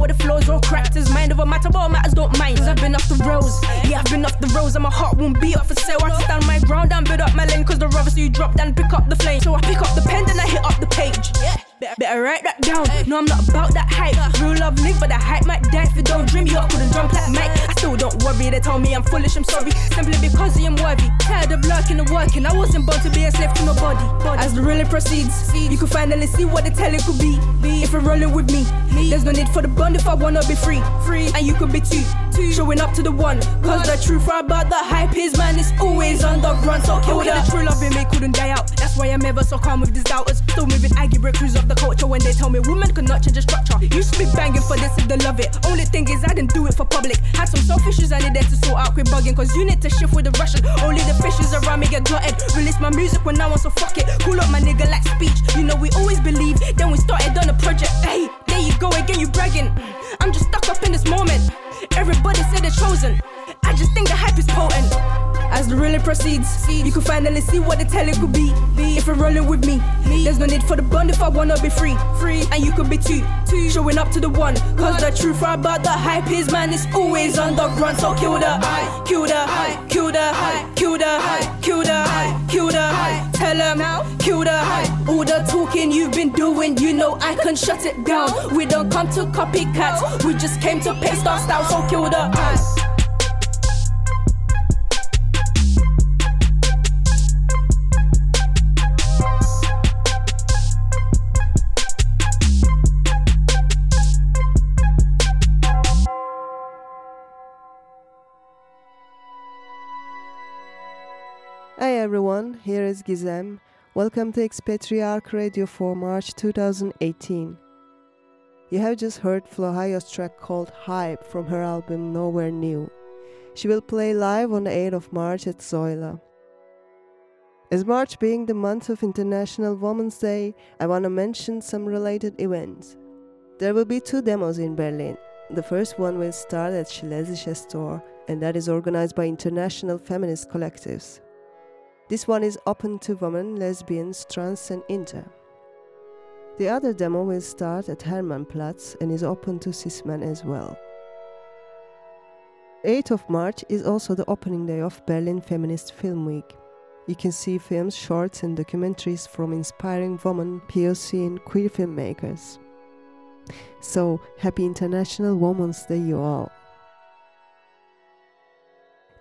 where the floors all cracked. As mind over matter, but matters don't mind. Cause I've been off the roads. Yeah, I've been off the roads, and my heart won't be up for sale. I stand my ground and build up my lane. Cause the rubber, so you drop down, pick up the flame. So I pick up the pen, then I hit up the page. Better, better write that down. No, I'm not about that hype. Real love live, but the hype might die if you don't dream. You up couldn't jump like Mike. I still don't worry. They tell me I'm foolish, I'm sorry. Simply because I am worthy. Tired of lurking and working. I wasn't born to be a slave to nobody. As the rolling proceeds, you can finally see what the telling could be. If you're rolling with me, there's no need for the bond if I wanna be free. Free, and you could be too. Showing up to the one. Cause the truth about the hype is, man, it's always on the run. So kill the true love in me couldn't die out. That's why I'm ever so calm with these doubters. Still moving aggy brick crews of the culture when they tell me women cannot change the structure. Used to be banging for this if they love it. Only thing is, I didn't do it for public. Had some self issues I needed to sort out, quit bugging. Cause you need to shift with the Russian. Only the fishes around me get gutted. Release my music when I want, so fuck it. Cool up my nigga like speech. You know, we always believe. Then we started on a project. Hey, there you go again, you bragging. I'm just stuck up in this moment. Everybody said they're chosen. I just think the hype is potent. As the rolling proceeds, you can finally see what the telling could be. If you're rolling with me, there's no need for the bond if I wanna be free. Free, and you could be too. Showing up to the one. Cause the truth right about the hype is, man, it's always on the run. So kill the hype, kill the hype, kill the hype, kill the hype, kill the hype, kill the hype. Tell them, kill the hype. All the talking you've been doing, you know I can shut it down. We don't come to copycats, we just came to paste our style. So kill the hype. Everyone, here is Gizem. Welcome to Expatriarch Radio for March 2018. You have just heard Flohayo's track called Hype from her album Nowhere New. She will play live on the 8th of March at Zoila. As March being the month of International Women's Day, I want to mention some related events. There will be two demos in Berlin. The first one will start at Schlesisches Tor, and that is organized by international feminist collectives. This one is open to women, lesbians, trans, and inter. The other demo will start at Hermannplatz and is open to cis men as well. 8th of March is also the opening day of Berlin Feminist Film Week. You can see films, shorts, and documentaries from inspiring women, POC, and queer filmmakers. So, happy International Women's Day, you all!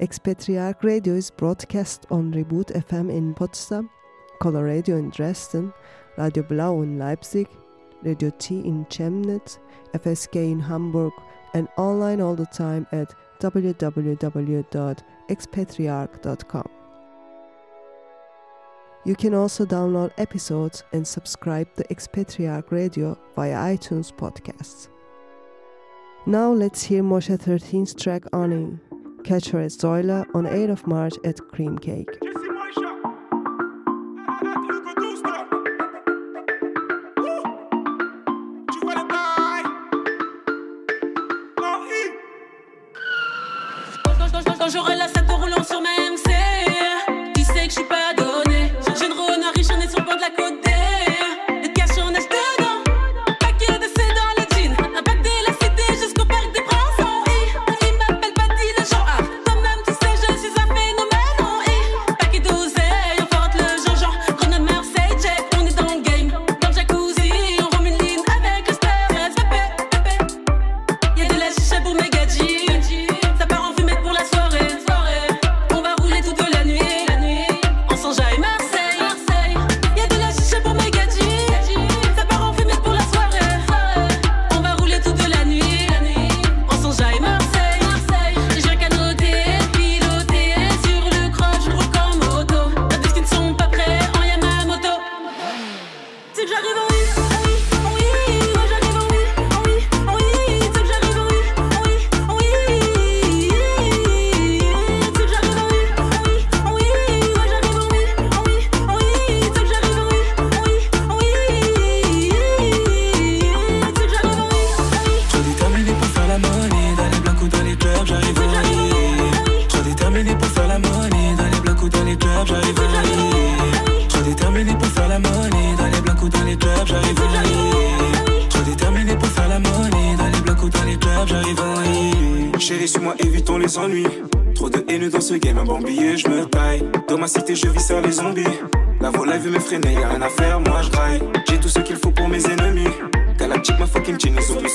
Expatriarch Radio is broadcast on Reboot FM in Potsdam, Color Radio in Dresden, Radio Blau in Leipzig, Radio T in Chemnitz, FSK in Hamburg, and online all the time at www.expatriarch.com. You can also download episodes and subscribe to Expatriarch Radio via iTunes podcasts. Now let's hear Moshe 13's track Awning. Catch her at Zoila on 8th of March at Cream Cake. Je me taille. Dans ma cité, je vis sur les zombies. La voix veut me freiner, y'a rien à faire, moi je. J'ai tout ce qu'il faut pour mes ennemis. Galactique, ma fucking chain, ils ont plus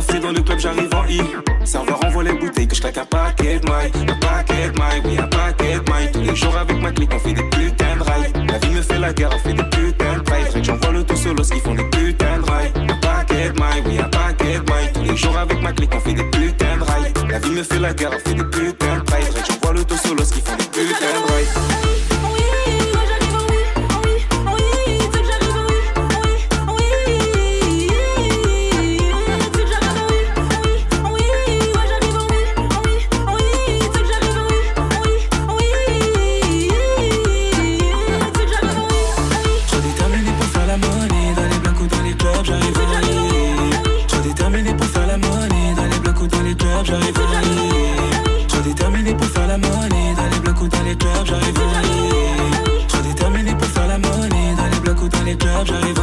fait dans le club, j'arrive en I. Serveur envoie les bouteilles, que je claque un paquet de mailles. Un paquet de mailles, oui, un paquet de mailles. Tous les jours avec ma clique, on fait des putains de rails. La vie me fait la guerre, on fait des putains de rails. J'envoie le tout solo, qu'ils font des putains de rails. Un paquet de mailles, oui, un paquet de mailles. Tous les jours avec ma clique, on fait des putains de rails. La vie me fait la guerre, on fait des putains de rails. J'envoie le tout solo, qu'ils font des putains de rails. j'arrive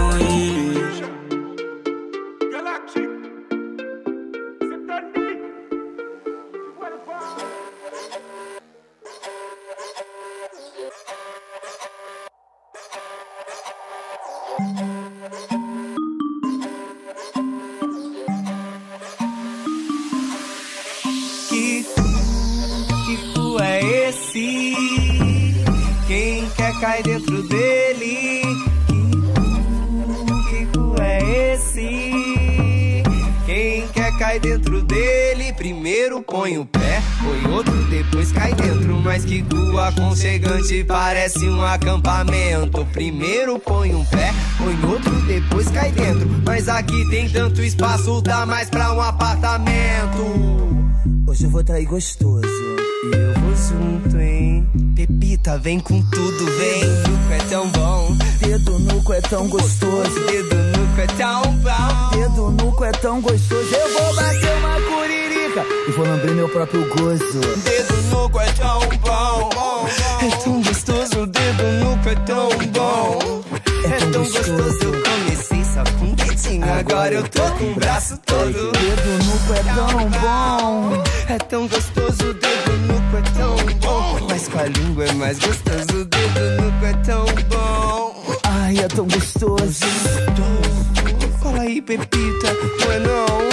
aconchegante, parece um acampamento. Primeiro põe um pé, põe outro, depois cai dentro. Mas aqui tem tanto espaço, dá mais pra um apartamento. Hoje eu vou trair gostoso. E eu vou junto, hein? Pepita, vem com tudo, vem. Nuco é tão bom. Dedo no cu é tão gostoso. Dedo no cu é tão bom. Dedo no cu é tão gostoso. Eu vou bater uma curirica e vou lamber meu próprio gozo. Dedo no cu é tão bom. Gostoso, o dedo no cu é tão bom. É tão gostoso, eu comecei só com um dedinho. Agora eu tô com o braço todo. Dedo no cu é tão bom. É tão gostoso, o dedo no é tão bom. Mas com a língua é mais gostoso, o dedo no é tão bom. Ai, é tão gostoso. Fala aí, Pepita, não é não?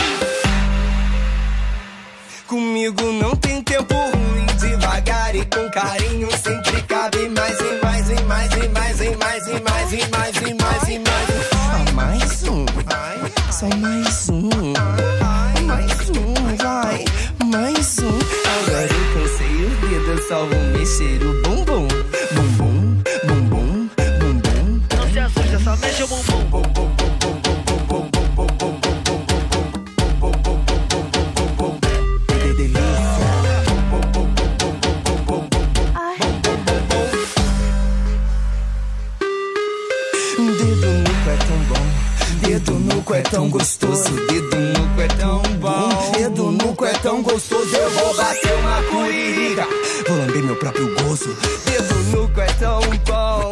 Comigo não tem tempo ruim, devagar com carinho sempre cabe mais e mais e mais e mais e mais e mais e mais e mais e mais. Ah, mais um, só mais um, mais um, vai, mais um. Agora eu cansei o dedo, eu só vou mexer o tão gostoso, dedo no cu é tão bom. Dedo no cu é tão gostoso, eu vou bater uma curirica. Vou lamber meu próprio gozo. Dedo no cu é tão bom.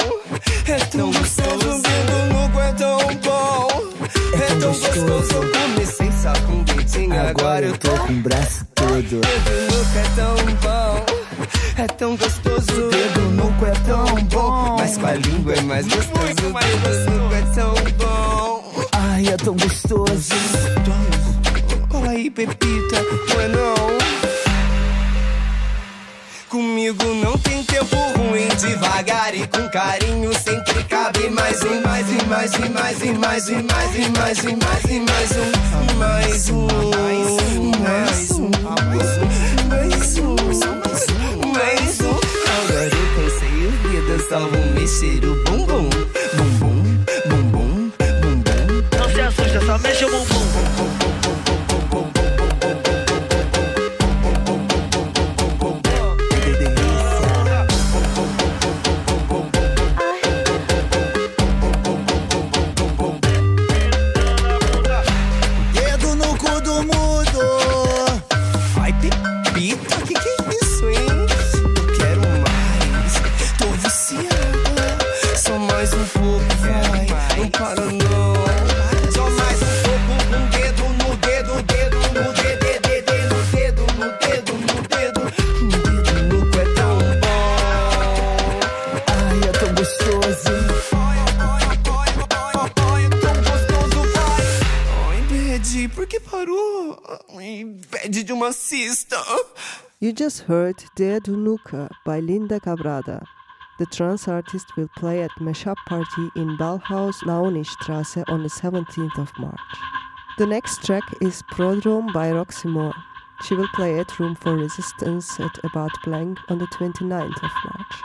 É tão gostoso, dedo no cu é tão bom. É tão gostoso, eu comecei só com um dedinho, agora eu tô com o braço todo. Dedo no cu é tão bom. É tão gostoso, dedo no cu é tão bom. Mas com a língua é mais gostoso, dedo no cu é tão bom. É tão gostoso. Cola aí, Pepita, é não? Comigo não tem tempo ruim, devagar e com carinho sempre cabe mais e mais e mais e mais e mais e mais e mais e mais e mais um, mais um, mais um, mais um, mais um. Agora eu cansei o só vou mexer o bumbum, bumbum. Só mexe. You just heard De Dunuka by Linn da Quebrada. The trans artist will play at Mashup Party in Bauhaus Naunynstrasse on the 17th of March. The next track is Prodrome by Roxy Moore. She will play at Room for Resistance at About Blank on the 29th of March.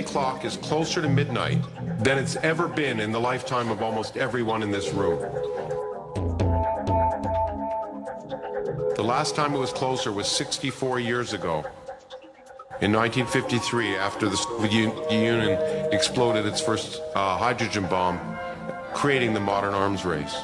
Clock is closer to midnight than it's ever been in the lifetime of almost everyone in this room. The last time it was closer was 64 years ago. In 1953, after the Soviet Union exploded its first uh, hydrogen bomb, creating the modern arms race.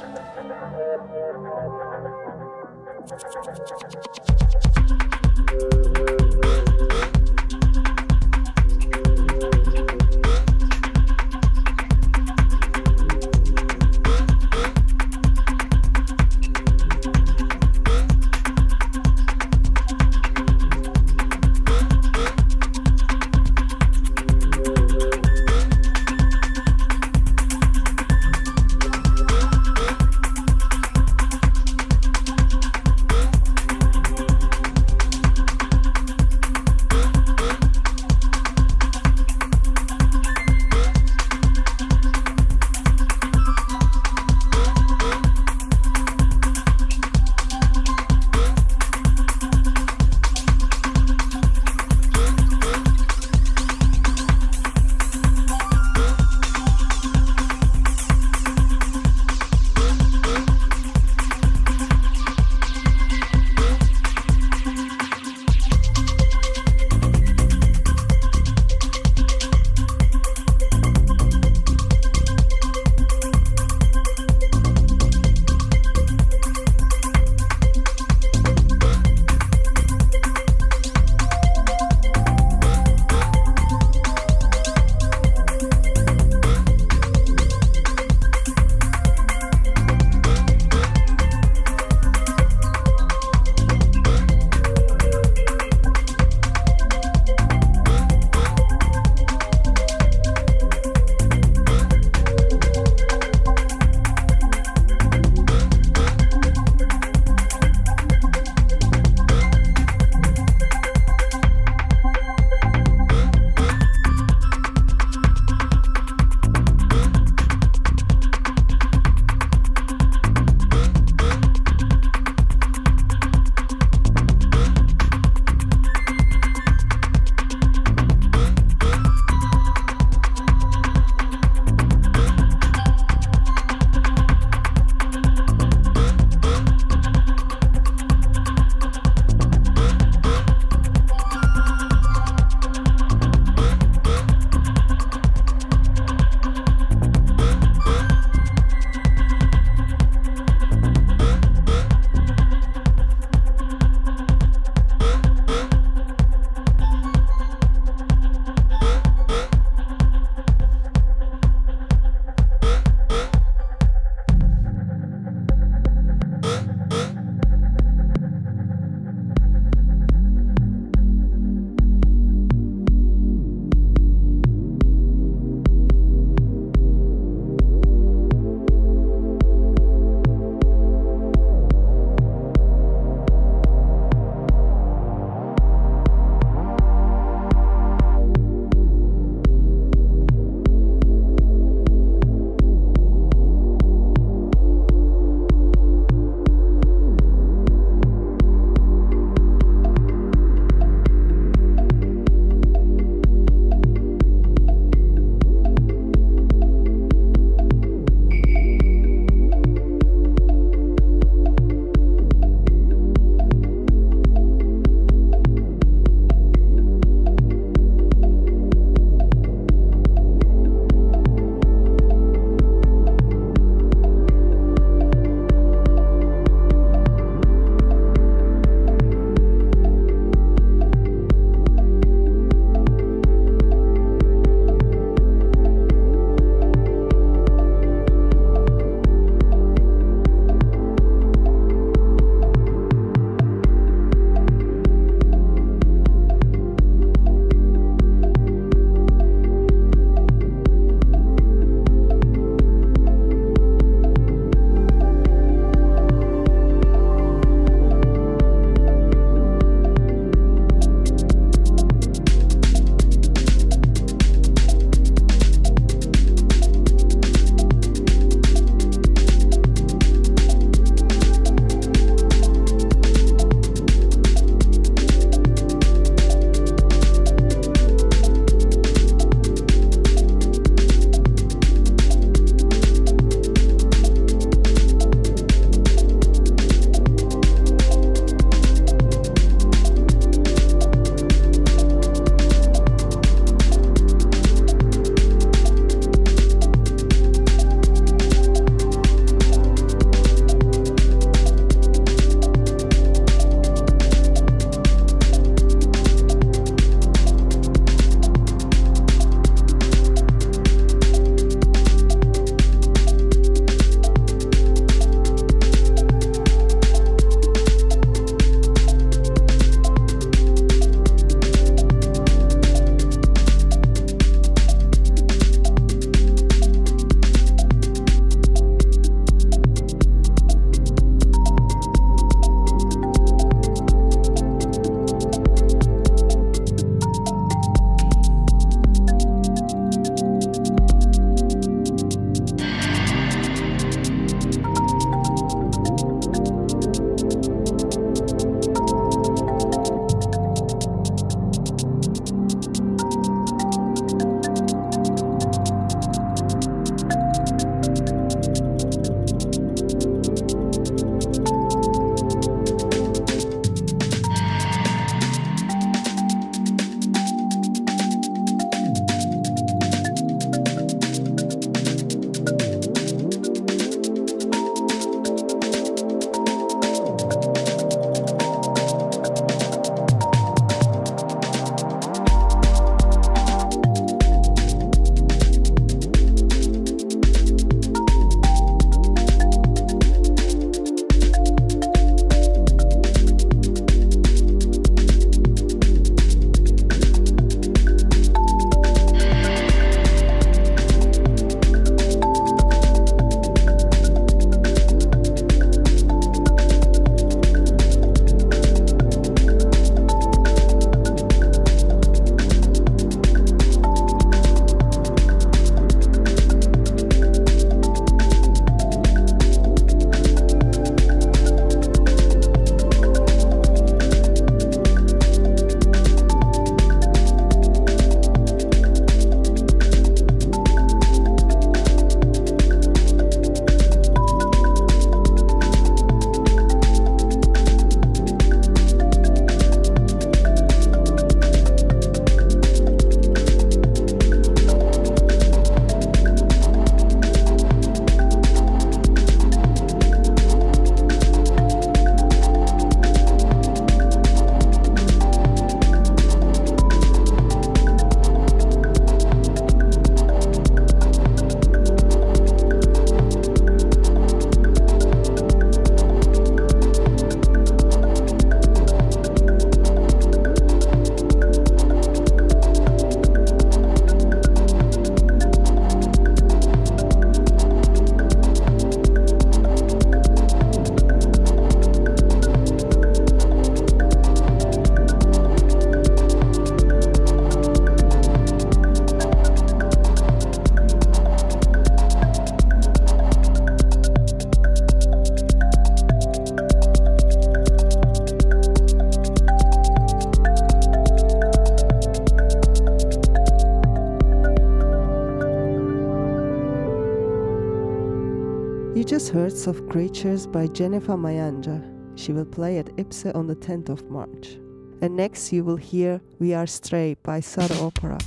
Heard Soft Creatures by Jennifer Mayanja. She will play at IPSE on the 10th of March. And next you will hear We Are Stray by Sado Opera.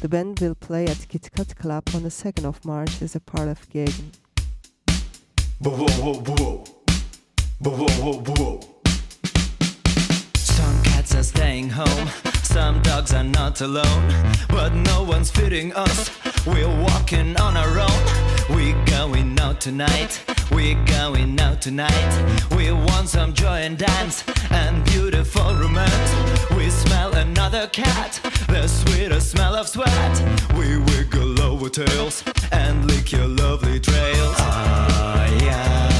The band will play at Kit Kat Club on the 2nd of March as a part of Gegen. Some cats are staying home, some dogs are not alone, but no one's feeding us. We're walking on our own. We're going out tonight. We're going out tonight. We want some joy and dance and beautiful romance. We smell another cat, the sweetest smell of sweat. We wiggle our tails and lick your lovely trails. Ah, yeah,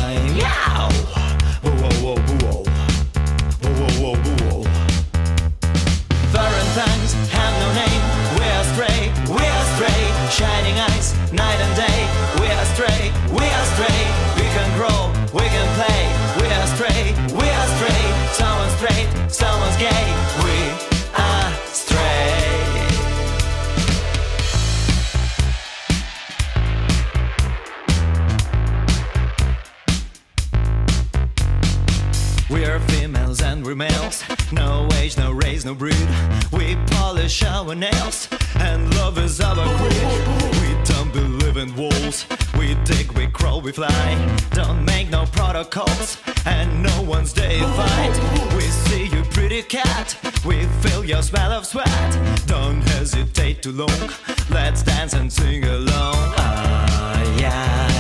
no breed. We polish our nails, and love is our creed. We don't believe in walls. We dig, we crawl, we fly. Don't make no protocols, and no one's deified. We see you, pretty cat. We feel your smell of sweat. Don't hesitate too long. Let's dance and sing along. Ah, yeah,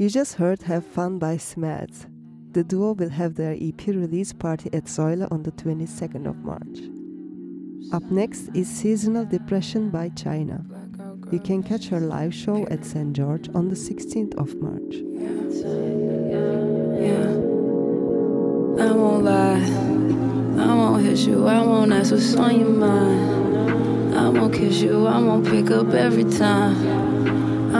You just heard Have Fun by Smads. The duo will have their EP release party at Zoila on the 22nd of March. Up next is Seasonal Depression by China. You can catch her live show at St. George on the 16th of March. I won't lie. I won't hit you. I won't ask what's on your mind. I won't kiss you. I won't pick up every time.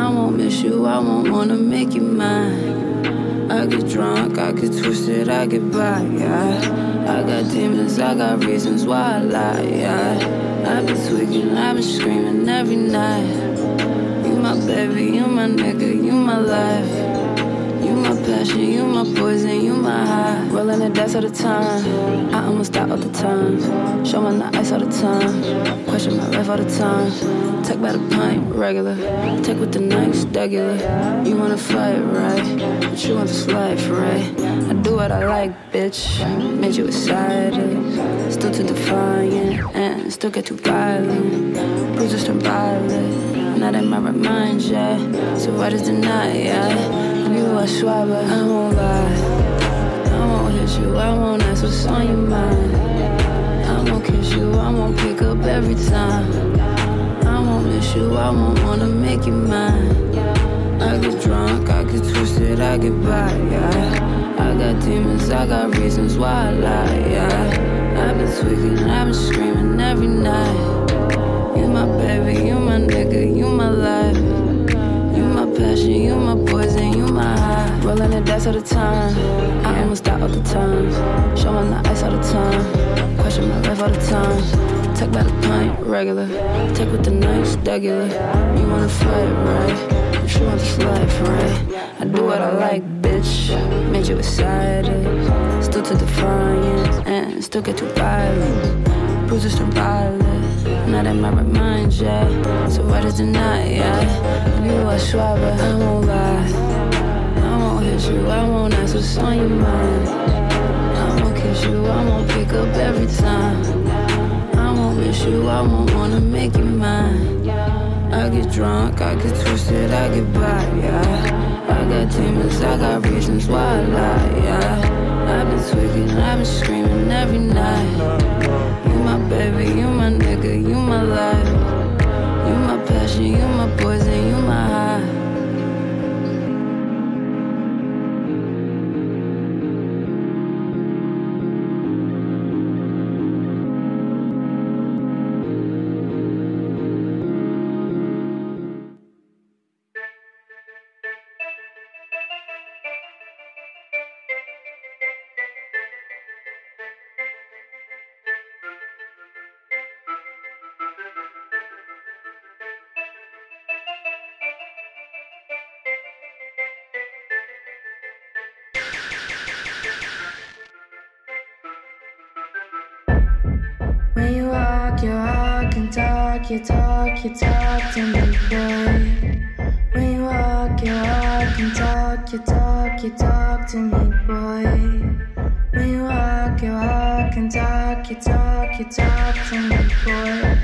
I won't miss you. I won't wanna make you mine. I get drunk. I get twisted. I get by. Yeah. I got demons. I got reasons why I lie. Yeah. I've been tweaking. I've been screaming every night. You my baby. You my nigga. You my life. My passion, you my poison, you my high. Rolling the dice all the time. I almost die all the time. Showing the ice all the time. Question my life all the time. Take by the pint, regular. Take with the nice, regular. You wanna fight, right? But you want this life, right? I do what I like, bitch. Made you excited. Still too defiant and still get too violent. Bruises turn violet. Not in my mind, yeah. So why does deny, yeah? You are swabber, I won't lie. I won't hit you, I won't ask what's on your mind. I won't kiss you, I won't pick up every time. I won't miss you, I won't wanna make you mine. I get drunk, I get twisted, I get by, yeah. I got demons, I got reasons why I lie, yeah. I've been tweaking, I've been screaming every night. You my baby, you my nigga, you my poison, you my high. Rolling the dice all the time. I almost die all the time. Showing the ice all the time. Question my life all the time. Take by the pint, regular. Take with the nice, regular. You wanna fight, right? But want this life, right? I do what I like, bitch. Made you excited. Still too defiant and still get too violent. Bruises turn violet. Not in my right mind, yeah. So why does deny, yeah? You are swabber, I won't lie. I won't hit you, I won't ask what's on your mind. I won't kiss you, I won't pick up every time. I won't miss you, I won't wanna make you mine. I get drunk, I get twisted, I get by, yeah. I got demons, I got reasons why I lie, yeah. I've been tweaking, I've been screaming every night. You my baby, you my nigga, you my life. You my passion, you my poison, you my high. You talk, you talk to me, boy. When you walk, you walk and talk, you talk, you talk to me, boy. When you walk, you walk and talk, you talk, you talk to me, boy.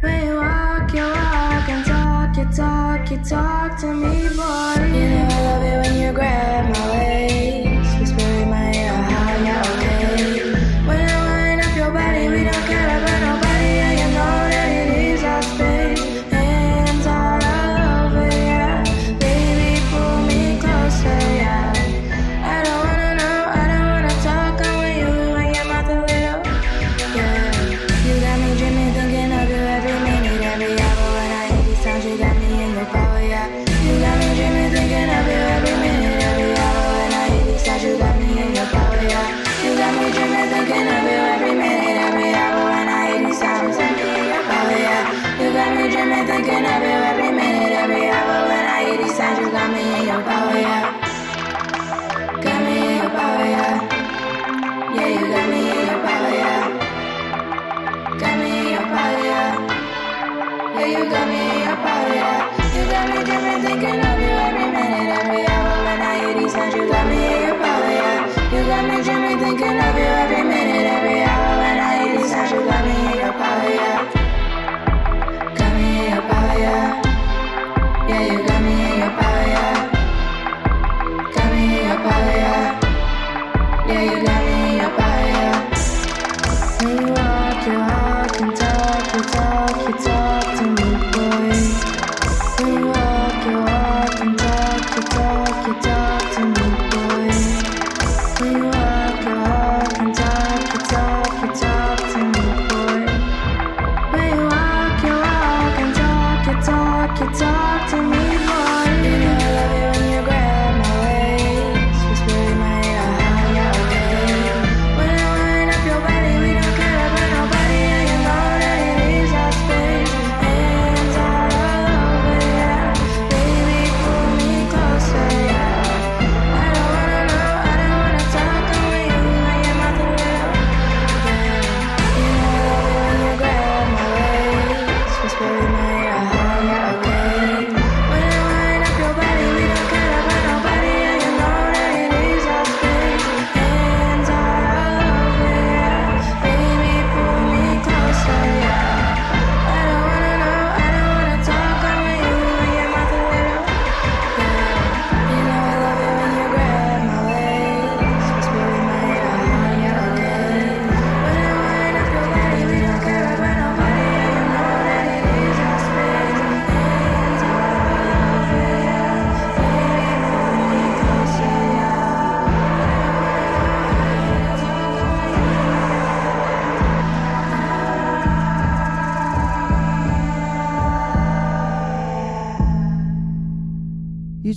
When you walk, you walk and talk, you talk, you talk to me,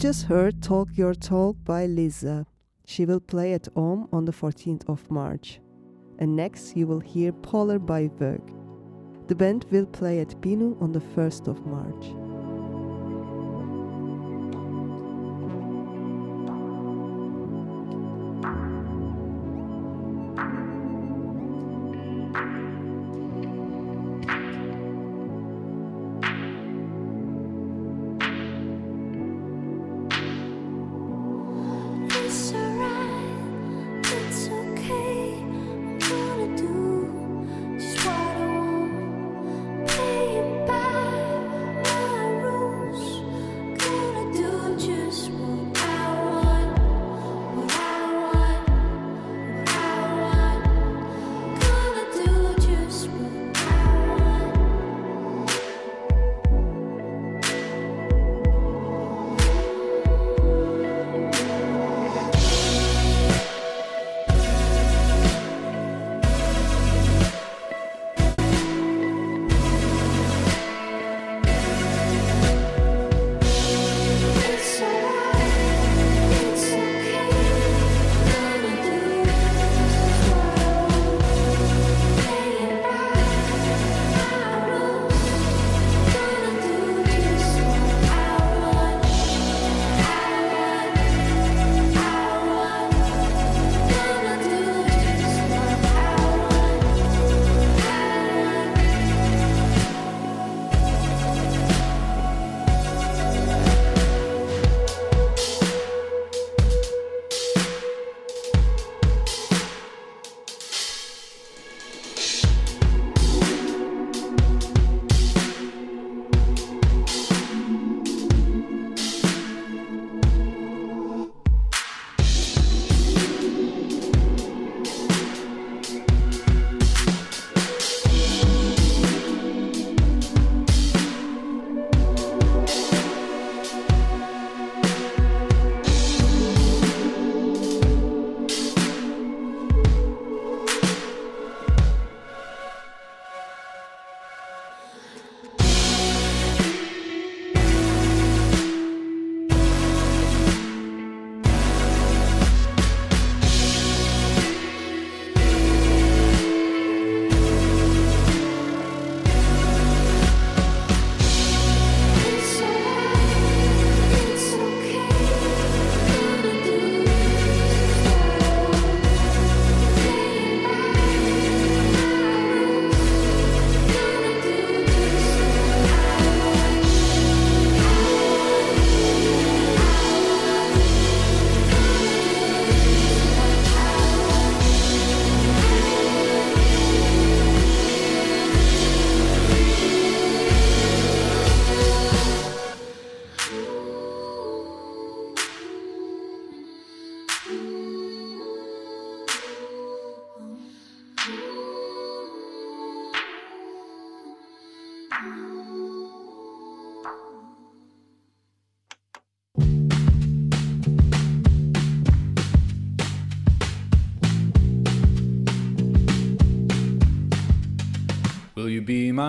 just heard Talk Your Talk by Lisa. She will play at Ohm on the 14th of March. And next you will hear Polar by Vogue. The band will play at Pinu on the 1st of March.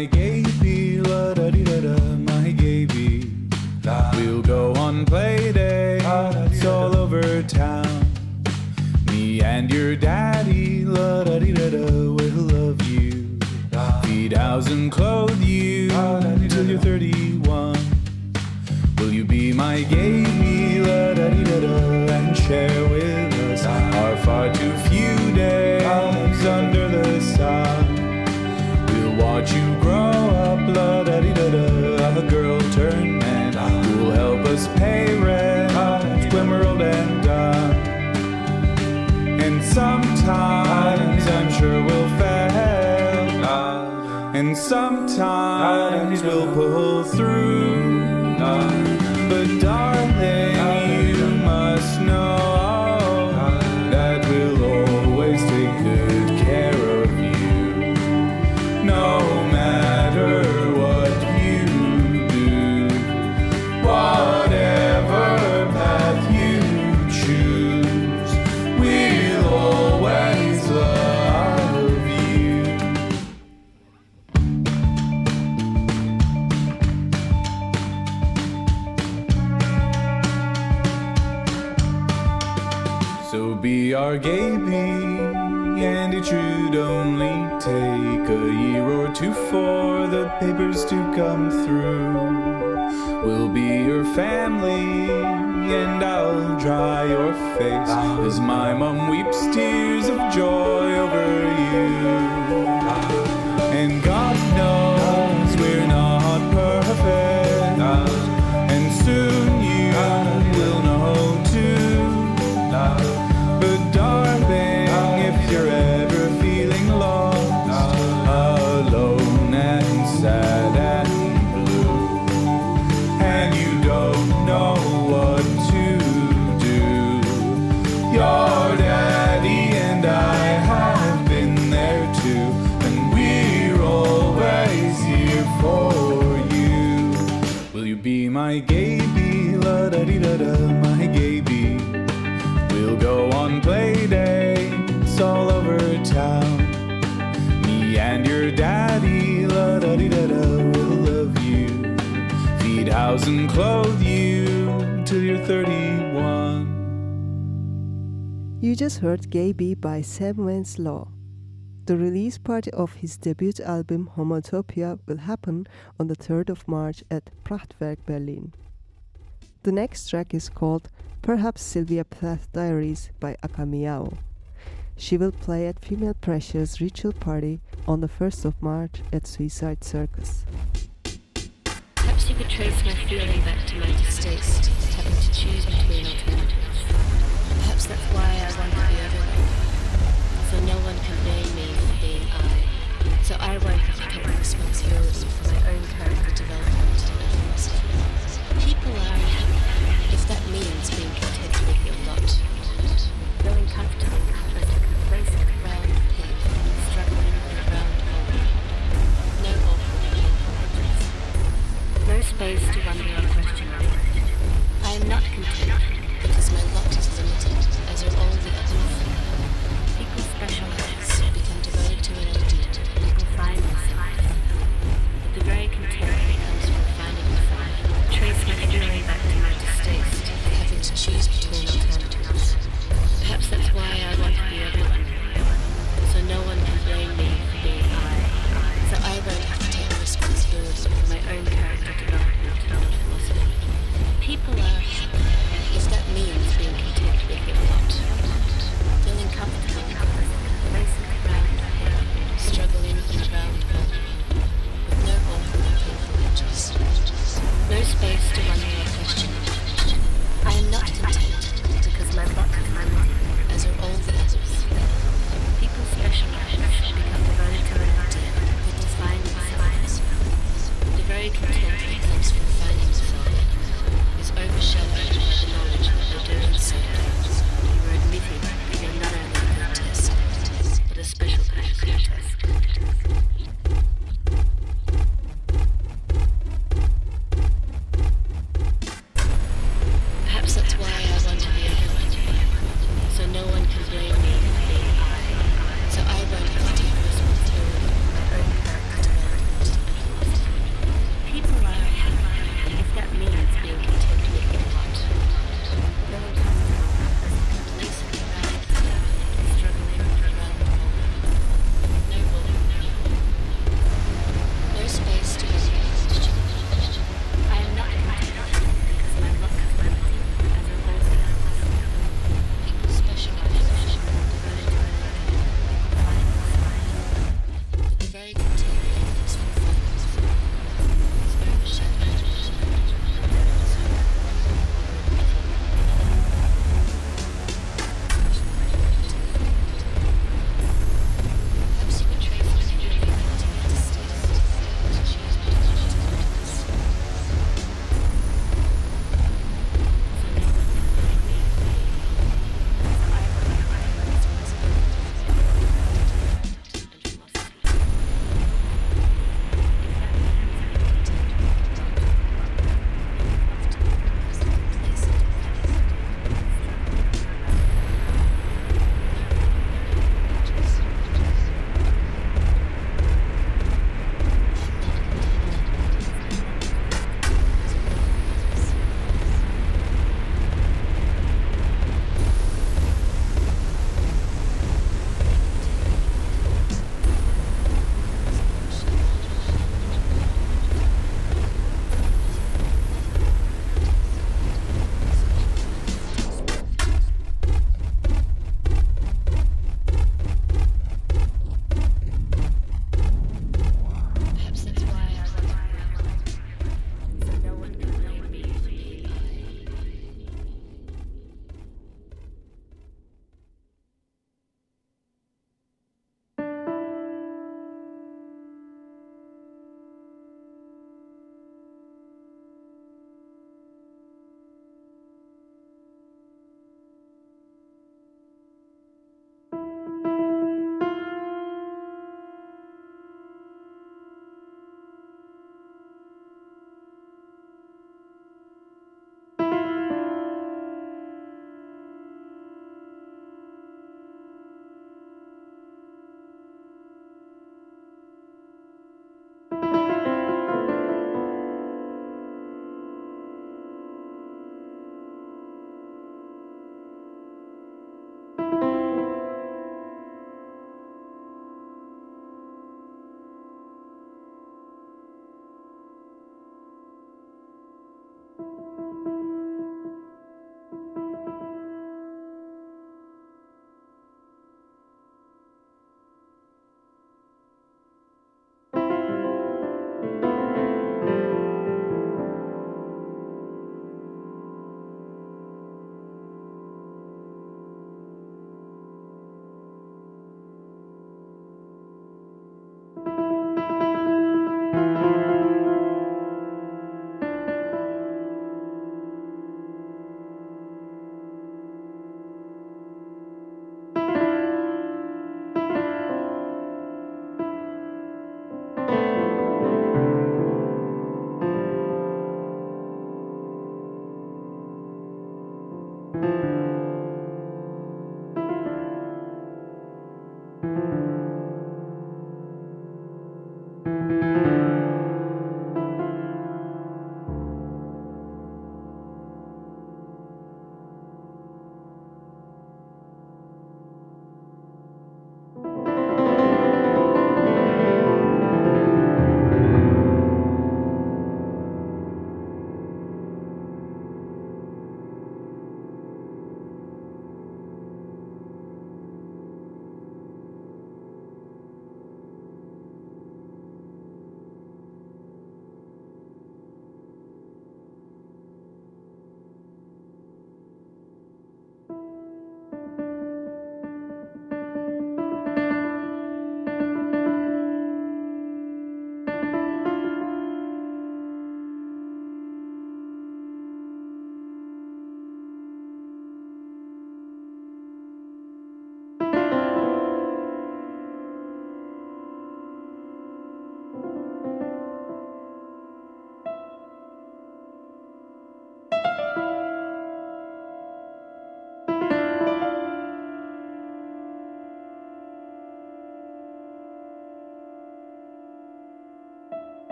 You be sometimes I'm sure we'll fail, ah. and sometimes we'll pull through. Be our gaby, and it should only take a year or two for the papers to come through. We'll be your family, and I'll dry your face as my mom weeps tears of joy over you. My gaby, la da di da da, my gaby? We'll go on play dates all over town. Me and your daddy, la da di da da, will love you. Feed, house, and clothe you till you're 31. You just heard Gay Bee by Sam Law. The release party of his debut album Homotopia will happen on the 3rd of March at Prachtwerk Berlin. The next track is called Perhaps Sylvia Plath Diaries by Akamiao. She will play at Female Pressure's ritual party on the 1st of March at Suicide Circus. Perhaps you could trace my feeling back to my distaste, having to choose between alternatives. Perhaps that's why I want to be everyone. So no one can blame me. So I wanted to take responsibility for my own character development and. People are unhappy if that means being content with your lot. Growing comfortable as a complacent round pig struggling in a. No painful. No space to wonder or question. I am not content because my lot is limited, as are all the others. People specialize, become devoted to an very content when it comes from finding the fire. Trace my journey back to my mistakes, having to choose between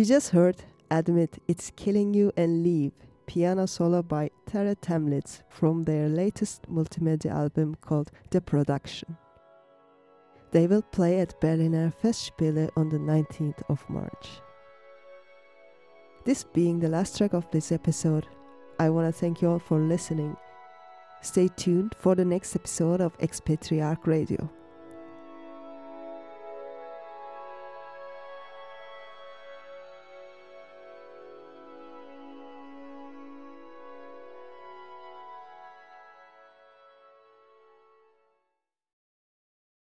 You just heard Admit It's Killing You and Leave, piano solo by Terre Thaemlitz from their latest multimedia album called The Production. They will play at Berliner Festspiele on the 19th of March. This being the last track of this episode, I want to thank you all for listening. Stay tuned for the next episode of Expatriarch Radio.